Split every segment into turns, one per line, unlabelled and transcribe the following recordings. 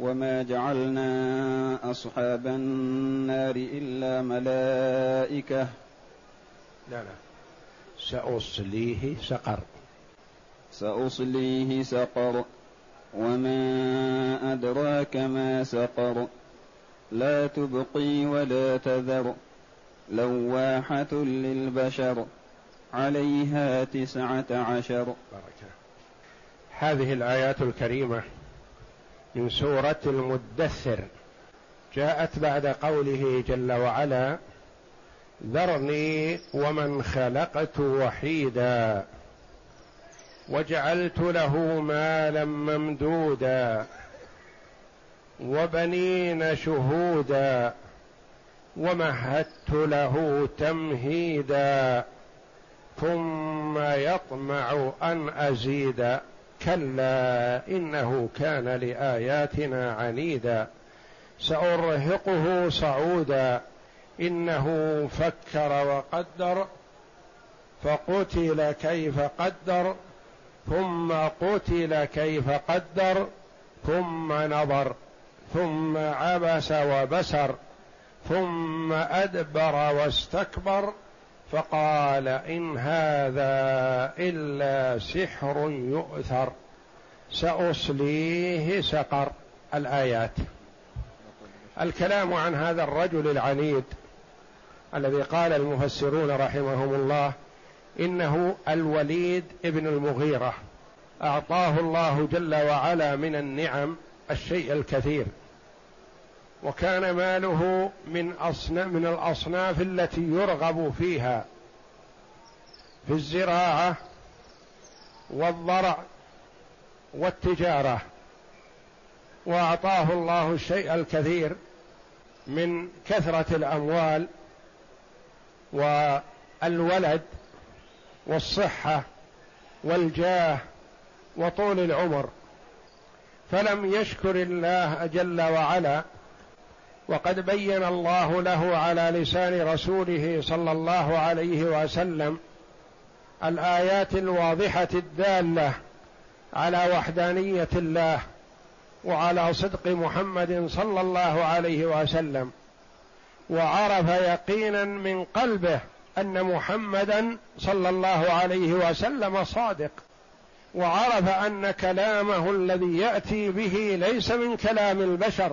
وما جعلنا اصحاب النار الا ملائكه.
لا لا. سأصليه سقر.
سأصليه سقر. وما ادراك ما سقر. لا تبقي ولا تذر. لواحة للبشر. عليها تسعة عشر. بركة.
هذه الآيات الكريمة من سورة المدثر. جاءت بعد قوله جل وعلا ذرني ومن خلقت وحيدا وجعلت له مالا ممدودا وبنين شهودا ومهدت له تمهيدا ثم يطمع أن أزيد. كلا إنه كان لآياتنا عنيدا. سأرهقه صعودا. إنه فكر وقدر فقتل كيف قدر ثم قتل كيف قدر ثم نظر ثم عبس وبسر ثم أدبر واستكبر. فقال إن هذا إلا سحر يؤثر سأصليه سقر. الآيات. الكلام عن هذا الرجل العنيد الذي قال المفسرون رحمهم الله إنه الوليد ابن المغيرة أعطاه الله جل وعلا من النعم الشيء الكثير. وكان ماله من أصناف من الأصناف التي يرغب فيها في الزراعة والضرع والتجارة وأعطاه الله الشيء الكثير من كثرة الأموال والولد والصحة والجاه وطول العمر. فلم يشكر الله جل وعلا وقد بين الله له على لسان رسوله صلى الله عليه وسلم الآيات الواضحة الدالة على وحدانية الله وعلى صدق محمد صلى الله عليه وسلم وعرف يقينا من قلبه أن محمدا صلى الله عليه وسلم صادق وعرف أن كلامه الذي يأتي به ليس من كلام البشر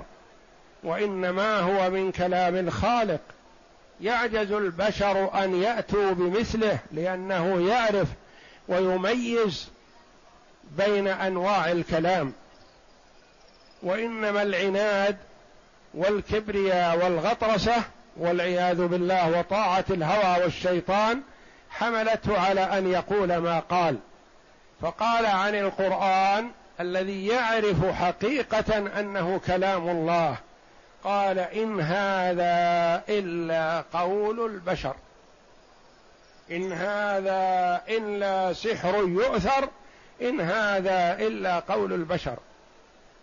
وإنما هو من كلام الخالق. يعجز البشر أن يأتوا بمثله لأنه يعرف ويميز بين أنواع الكلام. وإنما العناد والكبرياء والغطرسة والعياذ بالله وطاعة الهوى والشيطان حملته على أن يقول ما قال. فقال عن القرآن الذي يعرف حقيقة أنه كلام الله. قال إن هذا إلا قول البشر. إن هذا إلا سحر يؤثر. إن هذا إلا قول البشر.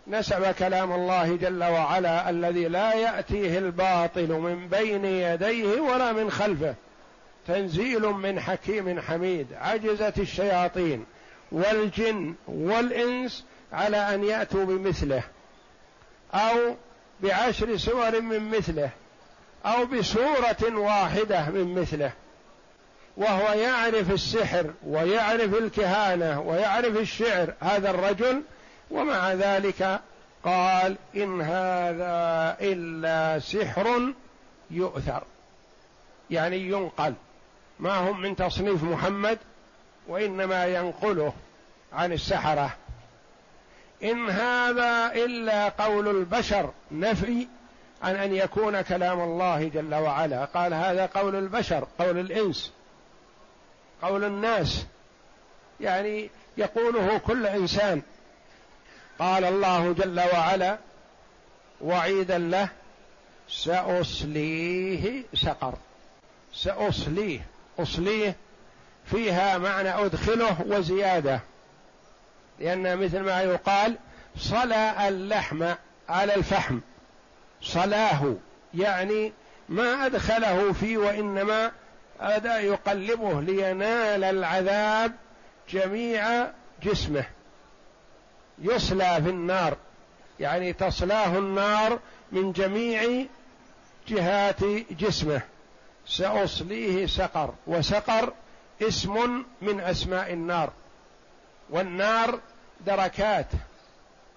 نسب كلام الله جل وعلا الذي لا يأتيه الباطل من بين يديه ولا من خلفه. تنزيل من حكيم حميد. عجزت الشياطين والجن والإنس على أن يأتوا بمثله. أو بعشر سور من مثله أو بسورة واحدة من مثله. وهو يعرف السحر ويعرف الكهانة ويعرف الشعر هذا الرجل. ومع ذلك قال إن هذا إلا سحر يؤثر. يعني ينقل. ما هم من تصنيف محمد وإنما ينقله عن السحرة. إن هذا إلا قول البشر نفي عن أن يكون كلام الله جل وعلا. قال هذا قول البشر قول الإنس قول الناس. يعني يقوله كل إنسان. قال الله جل وعلا وعيدا له سأصليه سقر. سأصليه أصليه فيها معنى أدخله وزيادة. لأن مثل ما يقال صلى اللحم على الفحم. صلاه يعني ما أدخله فيه وإنما هذا يقلبه لينال العذاب جميع جسمه. يصلى في النار يعني تصلاه النار من جميع جهات جسمه. سأصليه سقر وسقر اسم من أسماء النار. والنار دركات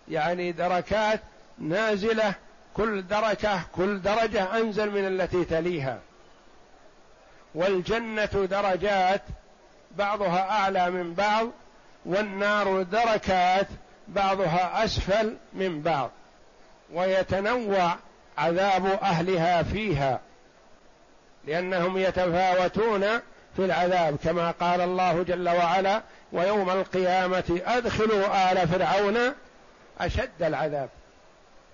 يعني دركات نازلة كل دركة كل درجة أنزل من التي تليها. والجنة درجات بعضها أعلى من بعض والنار دركات بعضها أسفل من بعض. ويتنوع عذاب أهلها فيها لأنهم يتفاوتون في العذاب كما قال الله جل وعلا ويوم القيامة أدخلوا آل فرعون أشد العذاب.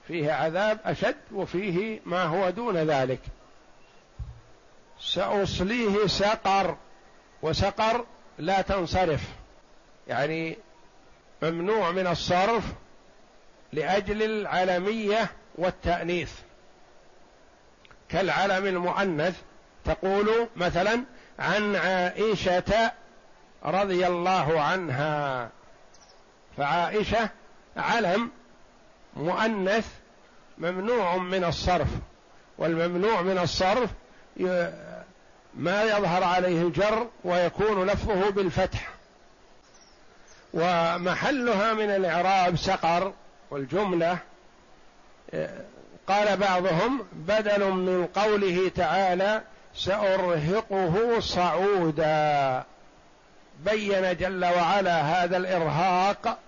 فيه عذاب أشد وفيه ما هو دون ذلك. سأصليه سقر وسقر لا تنصرف. يعني ممنوع من الصرف لأجل العلمية والتأنيث. كالعلم المؤنث تقول مثلا عن عائشة رضي الله عنها فعائشة علم مؤنث ممنوع من الصرف والممنوع من الصرف ما يظهر عليه الجر ويكون لفظه بالفتح. ومحلها من الإعراب سقر والجملة قال بعضهم بدل من قوله تعالى سأرهقه صعودا. بين جل وعلا هذا الإرهاق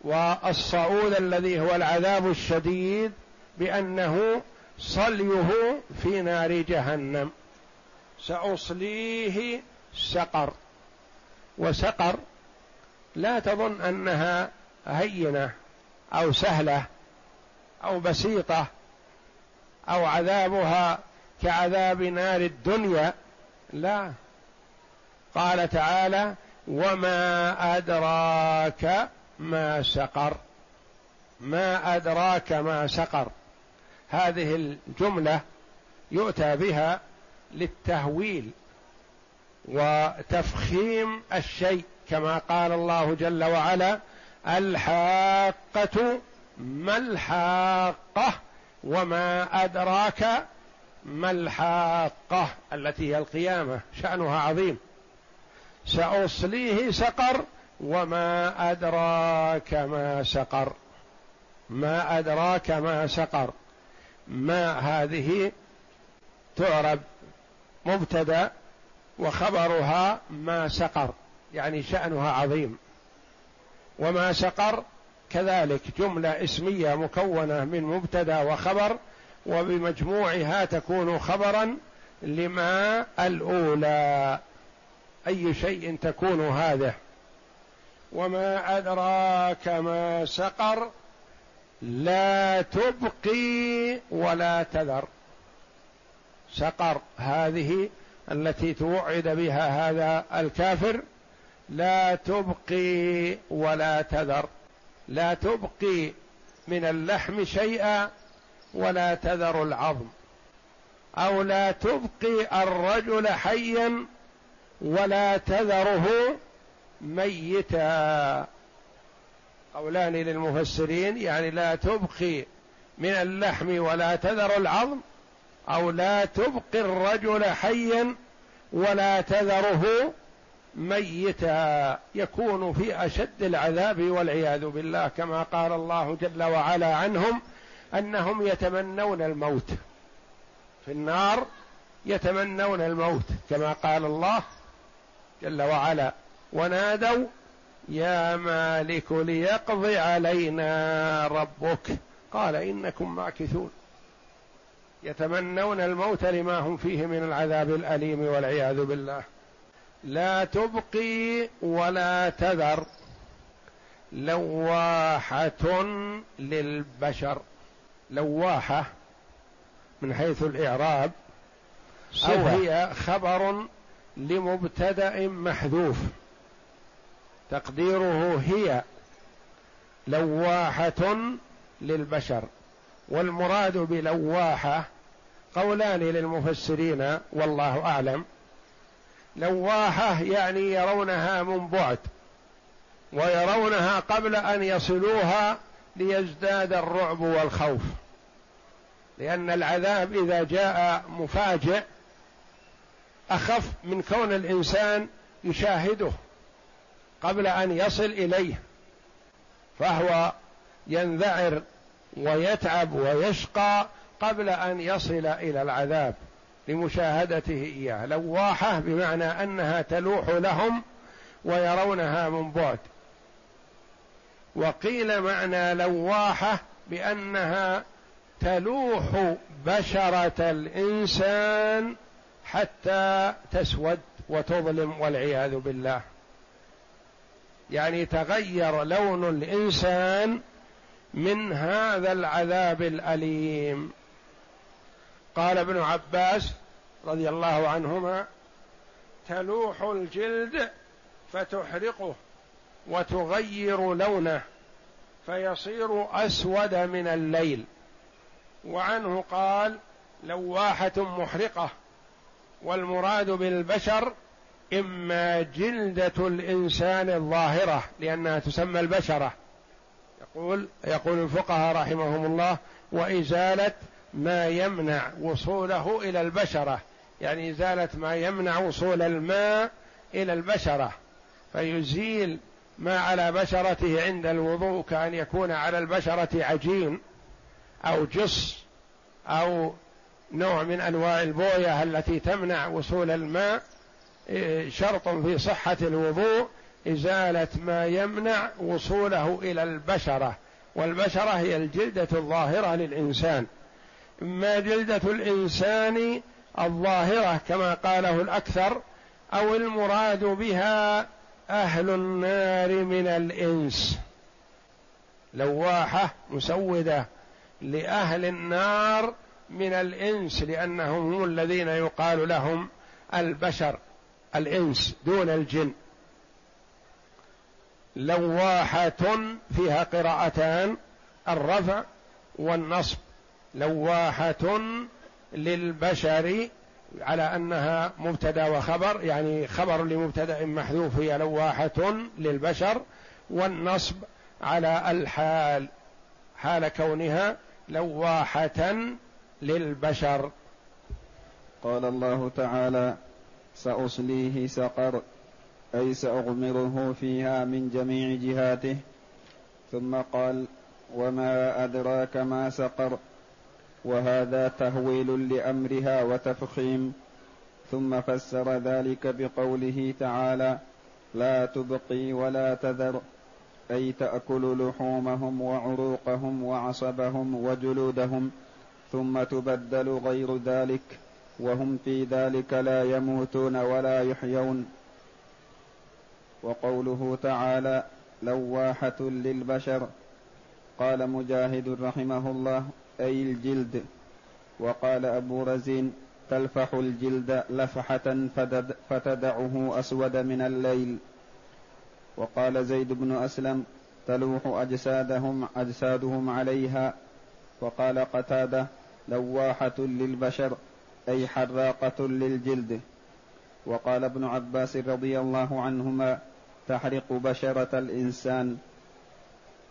والصعود الذي هو العذاب الشديد بأنه صليه في نار جهنم. سأصليه سقر. وسقر لا تظن أنها هينة أو سهلة أو بسيطة أو عذابها كعذاب نار الدنيا. لا. قال تعالى وما أدراك ما سقر. ما أدراك ما سقر. هذه الجملة يؤتى بها للتهويل وتفخيم الشيء كما قال الله جل وعلا الحاقة ما الحاقة وما أدراك ما الحاقة التي هي القيامة شأنها عظيم. سأصليه سقر وما أدراك ما سقر. ما أدراك ما سقر. ما هذه تعرب مبتدا وخبرها ما سقر يعني شأنها عظيم. وما سقر كذلك جملة اسمية مكونة من مبتدا وخبر وبمجموعها تكون خبرا لما الأولى. أي شيء تكون هذه وما أدراك ما سقر لا تبقي ولا تذر. سقر هذه التي توعد بها هذا الكافر لا تبقي ولا تذر. لا تبقي من اللحم شيئا ولا تذر العظم. أو لا تبقي الرجل حيا ولا تذره ميتا. قولان للمفسرين يعني لا تبقي من اللحم ولا تذر العظم أو لا تبقي الرجل حيا ولا تذره ميتا. يكون في أشد العذاب والعياذ بالله كما قال الله جل وعلا عنهم أنهم يتمنون الموت. في النار يتمنون الموت كما قال الله جل وعلا. ونادوا يا مالك ليقضي علينا ربك. قال إنكم ماكثون يتمنون الموت لما هم فيه من العذاب الأليم والعياذ بالله. لا تبقي ولا تذر لواحة للبشر. لواحة من حيث الإعراب. أو هي خبر لمبتدأ محذوف. تقديره هي لواحة للبشر والمراد بلواحة قولان للمفسرين والله أعلم. لواحة يعني يرونها من بعد ويرونها قبل أن يصلوها ليزداد الرعب والخوف لأن العذاب إذا جاء مفاجئ أخف من كون الإنسان يشاهده قبل أن يصل إليه فهو ينذعر ويتعب ويشقى قبل أن يصل إلى العذاب لمشاهدته إياه لواحة بمعنى أنها تلوح لهم ويرونها من بعد. وقيل معنى لواحة بأنها تلوح بشرة الإنسان حتى تسود وتظلم والعياذ بالله. يعني تغير لون الإنسان من هذا العذاب الأليم. قال ابن عباس رضي الله عنهما تلوح الجلد فتحرقه وتغير لونه فيصير أسود من الليل. وعنه قال لواحة محرقة. والمراد بالبشر إما جلدة الإنسان الظاهرة لأنها تسمى البشرة. يقول يقول الفقهاء رحمهم الله وإزالة ما يمنع وصوله إلى البشرة. يعني إزالة ما يمنع وصول الماء إلى البشرة. فيزيل ما على بشرته عند الوضوء كأن يكون على البشرة عجين أو جص أو نوع من أنواع البوية التي تمنع وصول الماء إيه، شرط في صحة الوضوء إزالة ما يمنع وصوله إلى البشرة. والبشرة هي الجلدة الظاهرة للإنسان. إما جلدة الإنسان الظاهرة كما قاله الأكثر أو المراد بها أهل النار من الإنس. لواحة مسودة لأهل النار من الإنس لأنهم هم الذين يقال لهم البشر الإنس دون الجن. لواحة فيها قراءتان الرفع والنصب. لواحة للبشر على أنها مبتدا وخبر يعني خبر لمبتدا محذوف هي لواحة للبشر والنصب على الحال حال كونها لواحة للبشر.
قال الله تعالى سأصليه سقر أي سأغمره فيها من جميع جهاته. ثم قال وما أدراك ما سقر وهذا تهويل لأمرها وتفخيم. ثم فسر ذلك بقوله تعالى لا تبقي ولا تذر أي تأكل لحومهم وعروقهم وعصبهم وجلودهم ثم تبدل غير ذلك وهم في ذلك لا يموتون ولا يحيون. وقوله تعالى لواحة للبشر. قال مجاهد رحمه الله أي الجلد. وقال أبو رزين تلفح الجلد لفحة فتدعه أسود من الليل. وقال زيد بن أسلم تلوح أجسادهم أجسادهم عليها. وقال قتادة لواحة للبشر أي حراقة للجلد. وقال ابن عباس رضي الله عنهما تحرق بشرة الإنسان.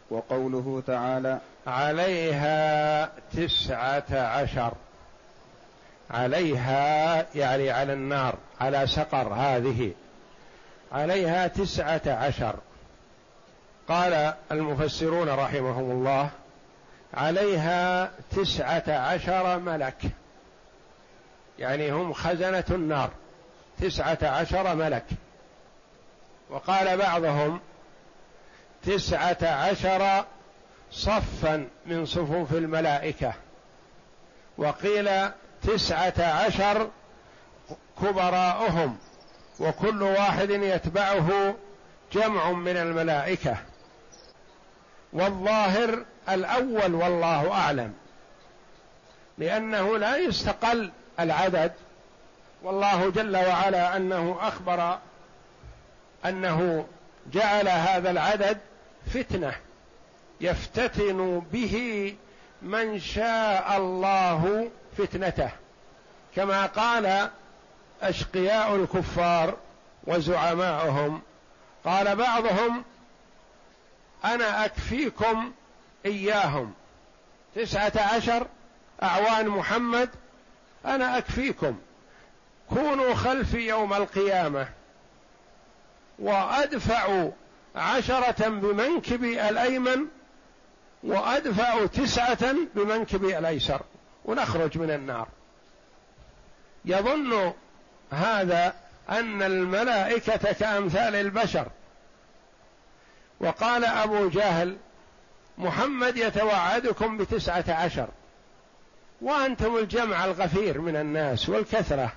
وقوله تعالى
عليها تسعة عشر. عليها يعني على النار على سقر هذه. عليها تسعة عشر. قال المفسرون رحمهم الله عليها تسعة عشر ملك. يعني هم خزنة النار. تسعة عشر ملك. وقال بعضهم تسعة عشر صفا من صفوف الملائكة. وقيل تسعة عشر كبراؤهم. وكل واحد يتبعه جمع من الملائكة. والظاهر الأول والله أعلم. لأنه لا يستقل العدد. والله جل وعلا أنه أخبر أنه جعل هذا العدد فتنة. يفتتن به من شاء الله فتنته. كما قال أشقياء الكفار وزعماؤهم. قال بعضهم أنا أكفيكم إياهم. تسعة عشر أعوان محمد أنا أكفيكم. كونوا خلفي يوم القيامة. وأدفع عشرة بمنكبي الأيمن وأدفع تسعة بمنكبي الأيسر. ونخرج من النار. يظن هذا أن الملائكة كأمثال البشر. وقال أبو جهل محمد يتوعدكم بتسعة عشر وأنتم الجمع الغفير من الناس والكثرة.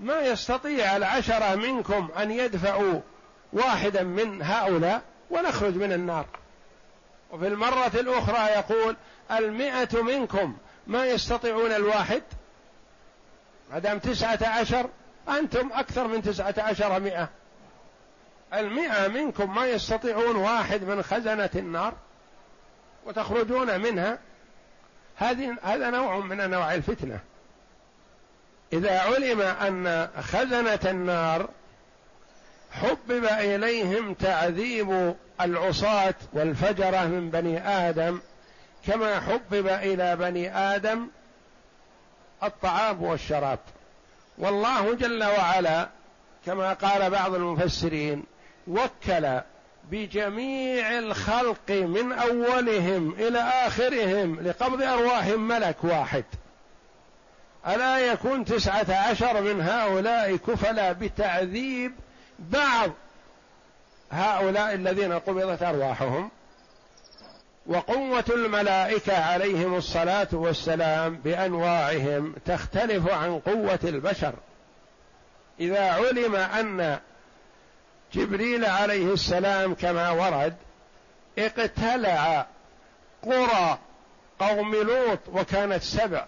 ما يستطيع العشرة منكم أن يدفعوا واحدا من هؤلاء ونخرج من النار. وفي المرة الأخرى يقول المئة منكم ما يستطيعون الواحد؟ ما دام تسعة عشر أنتم أكثر من تسعة عشر مئة. المئة منكم ما يستطيعون واحد من خزنة النار وتخرجون منها. هذه هذا نوع من أنواع الفتنة. إذا علم أن خزنة النار حبب إليهم تعذيب العصاة والفجرة من بني آدم كما حبب إلى بني آدم الطعام والشراب. والله جل وعلا كما قال بعض المفسرين وكل بجميع الخلق من أولهم إلى آخرهم لقبض أرواحهم ملك واحد. ألا يكون تسعة عشر من هؤلاء كفلا بتعذيب بعض هؤلاء الذين قبضت أرواحهم؟ وقوة الملائكة عليهم الصلاة والسلام بأنواعهم تختلف عن قوة البشر. إذا علم أن جبريل عليه السلام كما ورد اقتلع قرى قوم لوط وكانت سبع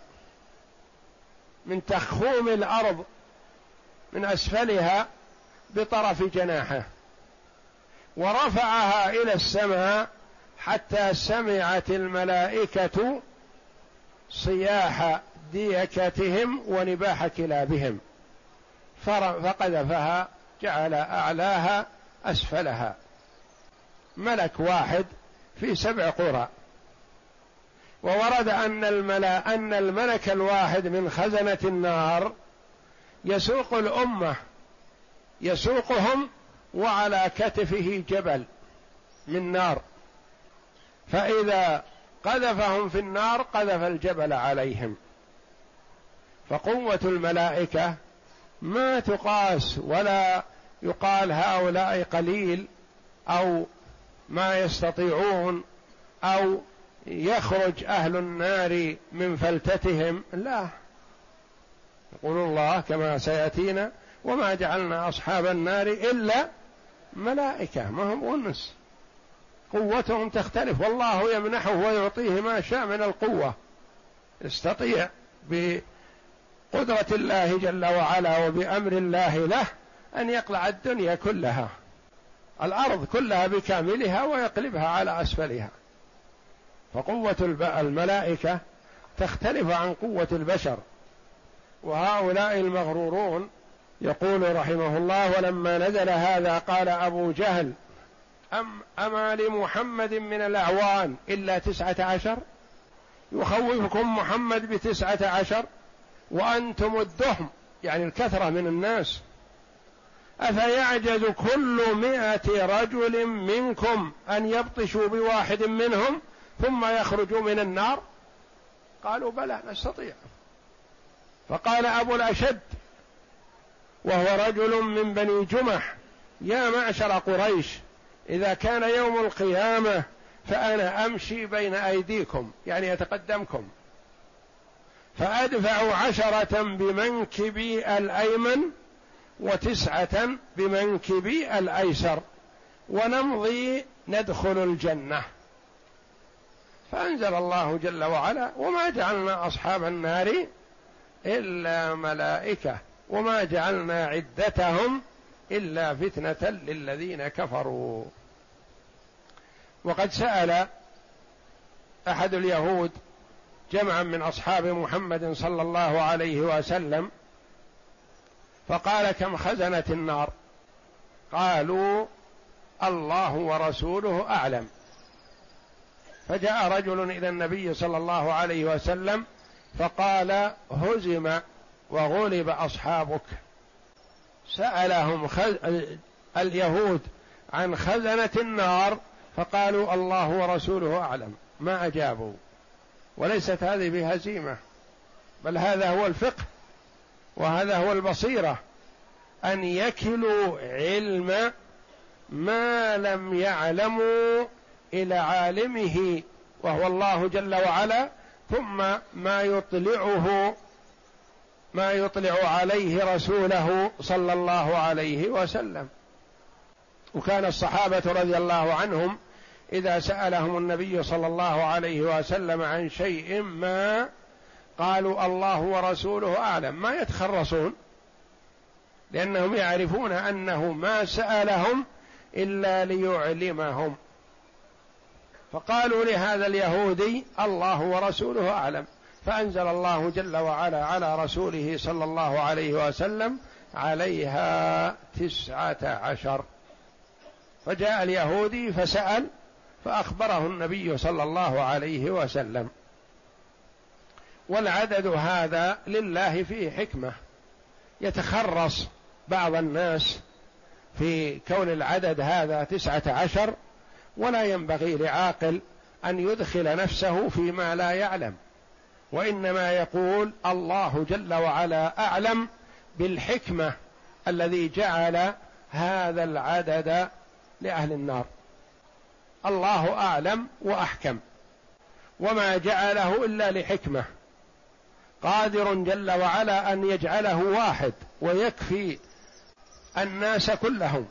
من تخوم الأرض من أسفلها بطرف جناحه ورفعها إلى السماء حتى سمعت الملائكة صياح ديكتهم ونباح كلابهم فقذفها جعل أعلاها أسفلها. ملك واحد في سبع قرى. وورد أن الملا أن الملك الواحد من خزنة النار يسوق الأمة يسوقهم وعلى كتفه جبل من نار. فإذا قذفهم في النار قذف الجبل عليهم. فقوة الملائكة ما تقاس ولا يقال هؤلاء قليل أو ما يستطيعون أو يخرج أهل النار من فلتتهم. لا. يقول الله كما سيأتينا وما جعلنا أصحاب النار إلا ملائكة ما هم أنس. قوتهم تختلف والله يمنحه ويعطيه ما شاء من القوة. يستطيع بقدره الله جل وعلا وبأمر الله له أن يقلع الدنيا كلها الأرض كلها بكاملها ويقلبها على أسفلها. فقوة الملائكة تختلف عن قوة البشر. وهؤلاء المغرورون يقول رحمه الله ولما نزل هذا قال أبو جهل أم أما لمحمد من الأعوان إلا تسعة عشر؟ يخوفكم محمد بتسعة عشر وأنتم الدهم يعني الكثرة من الناس. أفيعجز كل مائة رجل منكم أن يبطشوا بواحد منهم ثم يخرجوا من النار؟ قالوا بلى نستطيع. فقال أبو الأشد وهو رجل من بني جمح يا معشر قريش إذا كان يوم القيامة فأنا أمشي بين أيديكم يعني يتقدمكم فأدفع عشرة بمنكبي الأيمن وتسعة بمنكبي الأيسر ونمضي ندخل الجنة. فأنزل الله جل وعلا وما جعلنا أصحاب النار إلا ملائكة وما جعلنا عدتهم إلا فتنة للذين كفروا. وقد سأل أحد اليهود جمعا من أصحاب محمد صلى الله عليه وسلم فقال كم خزنة النار؟ قالوا الله ورسوله أعلم. فجاء رجل إلى النبي صلى الله عليه وسلم فقال هزم وغلب أصحابك. سألهم خز... اليهود عن خزنة النار فقالوا الله ورسوله أعلم. ما أجابوا. وليست هذه بهزيمة بل هذا هو الفقه وهذا هو البصيرة أن يكلوا علم ما لم يعلموا إلى عالمه وهو الله جل وعلا ثم ما يطلعه ما يطلع عليه رسوله صلى الله عليه وسلم. وكان الصحابة رضي الله عنهم إذا سألهم النبي صلى الله عليه وسلم عن شيء ما قالوا الله ورسوله أعلم. ما يتخرصون لأنهم يعرفون أنه ما سألهم إلا ليعلمهم. فقالوا لهذا اليهودي الله ورسوله أعلم. فأنزل الله جل وعلا على رسوله صلى الله عليه وسلم عليها تسعة عشر. فجاء اليهودي فسأل فأخبره النبي صلى الله عليه وسلم. والعدد هذا لله فيه حكمة. يتخرص بعض الناس في كون العدد هذا تسعة عشر ولا ينبغي لعاقل أن يدخل نفسه فيما لا يعلم. وإنما يقول الله جل وعلا أعلم بالحكمة الذي جعل هذا العدد لأهل النار. الله أعلم وأحكم وما جعله إلا لحكمة. قادر جل وعلا أن يجعله واحد ويكفي الناس كلهم.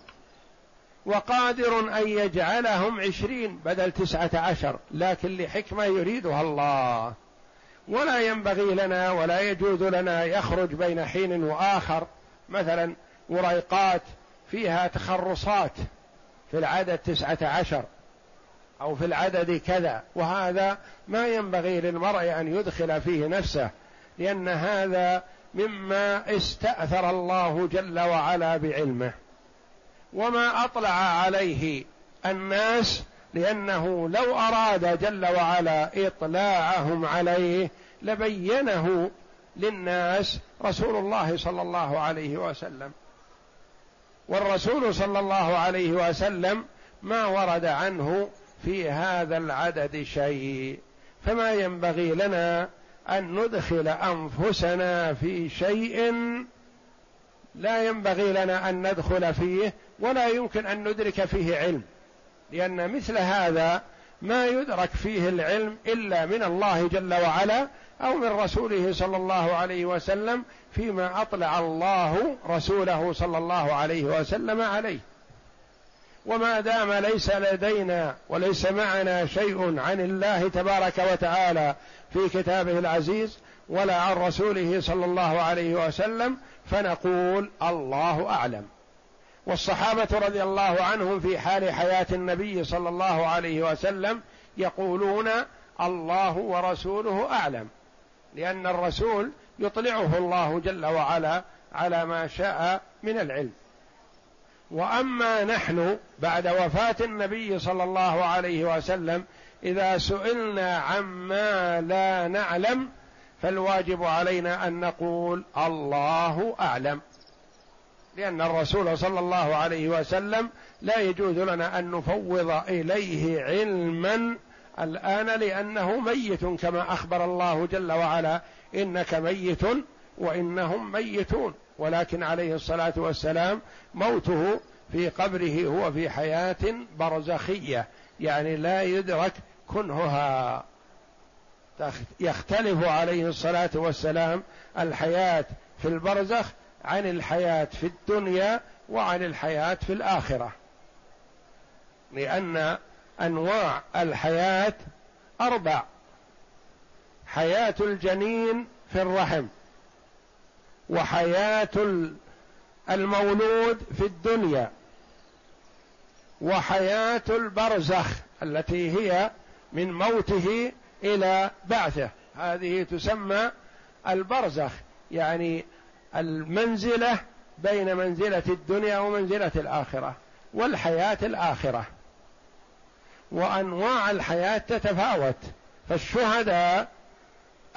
وقادر أن يجعلهم عشرين بدل تسعة عشر لكن لحكمة يريدها الله. ولا ينبغي لنا ولا يجوز لنا يخرج بين حين وآخر. مثلا وريقات فيها تخرصات في العدد تسعة عشر. أو في العدد كذا. وهذا ما ينبغي للمرء أن يدخل فيه نفسه لأن هذا مما استأثر الله جل وعلا بعلمه. وما أطلع عليه الناس لأنه لو أراد جل وعلا إطلاعهم عليه لبينه للناس رسول الله صلى الله عليه وسلم. والرسول صلى الله عليه وسلم ما ورد عنه في هذا العدد شيء. فما ينبغي لنا أن ندخل أنفسنا في شيء لا ينبغي لنا أن ندخل فيه ولا يمكن أن ندرك فيه علم. لأن مثل هذا ما يدرك فيه العلم إلا من الله جل وعلا أو من رسوله صلى الله عليه وسلم فيما أطلع الله رسوله صلى الله عليه وسلم عليه. وما دام ليس لدينا وليس معنا شيء عن الله تبارك وتعالى في كتابه العزيز ولا عن رسوله صلى الله عليه وسلم فنقول الله أعلم. والصحابة رضي الله عنهم في حال حياة النبي صلى الله عليه وسلم يقولون الله ورسوله أعلم لأن الرسول يطلعه الله جل وعلا على ما شاء من العلم. وأما نحن بعد وفاة النبي صلى الله عليه وسلم إذا سئلنا عما لا نعلم فالواجب علينا أن نقول الله أعلم. لأن الرسول صلى الله عليه وسلم لا يجوز لنا أن نفوض إليه علما الآن لأنه ميت كما أخبر الله جل وعلا إنك ميت وإنهم ميتون. ولكن عليه الصلاة والسلام موته في قبره هو في حياة برزخية يعني لا يدرك كنهها. يختلف عليه الصلاة والسلام الحياة في البرزخ عن الحياة في الدنيا وعن الحياة في الآخرة لأن أنواع الحياة أربع حياة الجنين في الرحم وحياة المولود في الدنيا وحياة البرزخ التي هي من موته إلى بعثه. هذه تسمى البرزخ يعني المنزلة بين منزلة الدنيا ومنزلة الآخرة والحياة الآخرة. وأنواع الحياة تتفاوت فالشهداء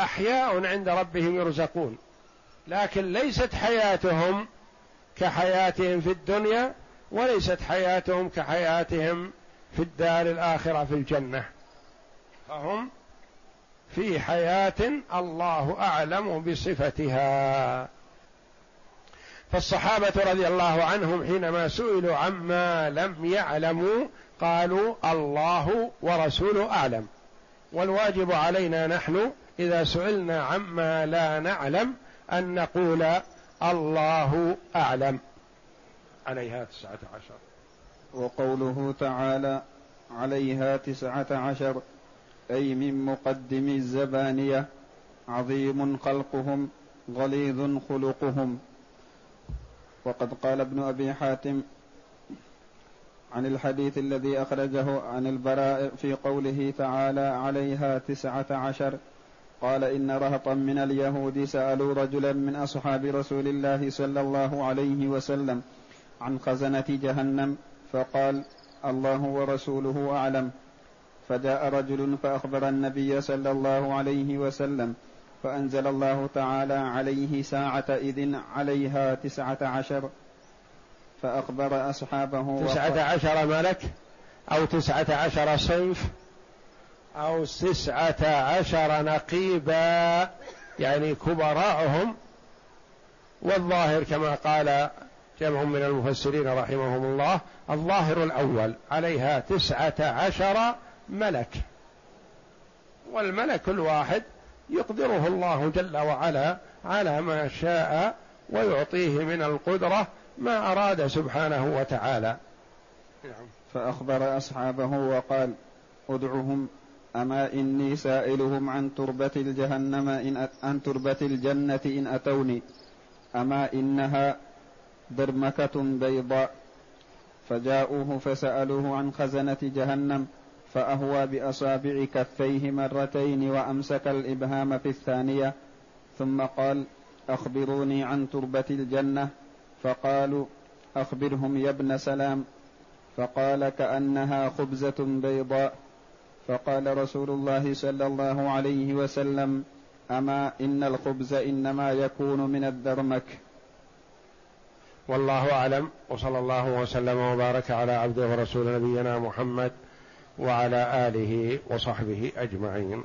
أحياء عند ربهم يرزقون. لكن ليست حياتهم كحياتهم في الدنيا وليست حياتهم كحياتهم في الدار الآخرة في الجنة. فهم في حياة الله أعلم بصفتها. فالصحابة رضي الله عنهم حينما سئلوا عما لم يعلموا قالوا الله ورسوله أعلم. والواجب علينا نحن إذا سئلنا عما لا نعلم أن نقول الله أعلم. عليها تسعة عشر.
وقوله تعالى عليها تسعة عشر أي من مقدم الزبانية عظيم خلقهم غليظ خلقهم. وقد قال ابن أبي حاتم عن الحديث الذي أخرجه عن البراء في قوله تعالى عليها تسعة عشر قال إن رهطا من اليهود سألوا رجلا من أصحاب رسول الله صلى الله عليه وسلم عن خزنة جهنم فقال الله ورسوله أعلم. فجاء رجل فأخبر النبي صلى الله عليه وسلم فأنزل الله تعالى عليه ساعة إذن عليها تسعة عشر فأخبر أصحابه
تسعة عشر ملك أو تسعة عشر صيف أو تسعة عشر نقيبا يعني كبراءهم والظاهر كما قال جمع من المفسرين رحمهم الله الظاهر الأول عليها تسعة عشر ملك والملك الواحد يقدره الله جل وعلا على ما شاء ويعطيه من القدرة ما أراد سبحانه وتعالى
نعم. فأخبر أصحابه وقال ادعهم أما إني سائلهم عن تربة الجهنم إن عن تربة الجنة إن أتوني أما إنها درمكة بيضاء فجاءوه فسألوه عن خزنة جهنم فأهوى بأصابع كفيه مرتين وأمسك الإبهام في الثانية ثم قال أخبروني عن تربة الجنة فقالوا أخبرهم يا ابن سلام فقال كأنها خبزة بيضاء فقال رسول الله صلى الله عليه وسلم أما إن الخبز إنما يكون من الدرمك.
والله أعلم وصلى الله وسلم وبارك على عبده ورسول نبينا محمد وعلى آله وصحبه أجمعين.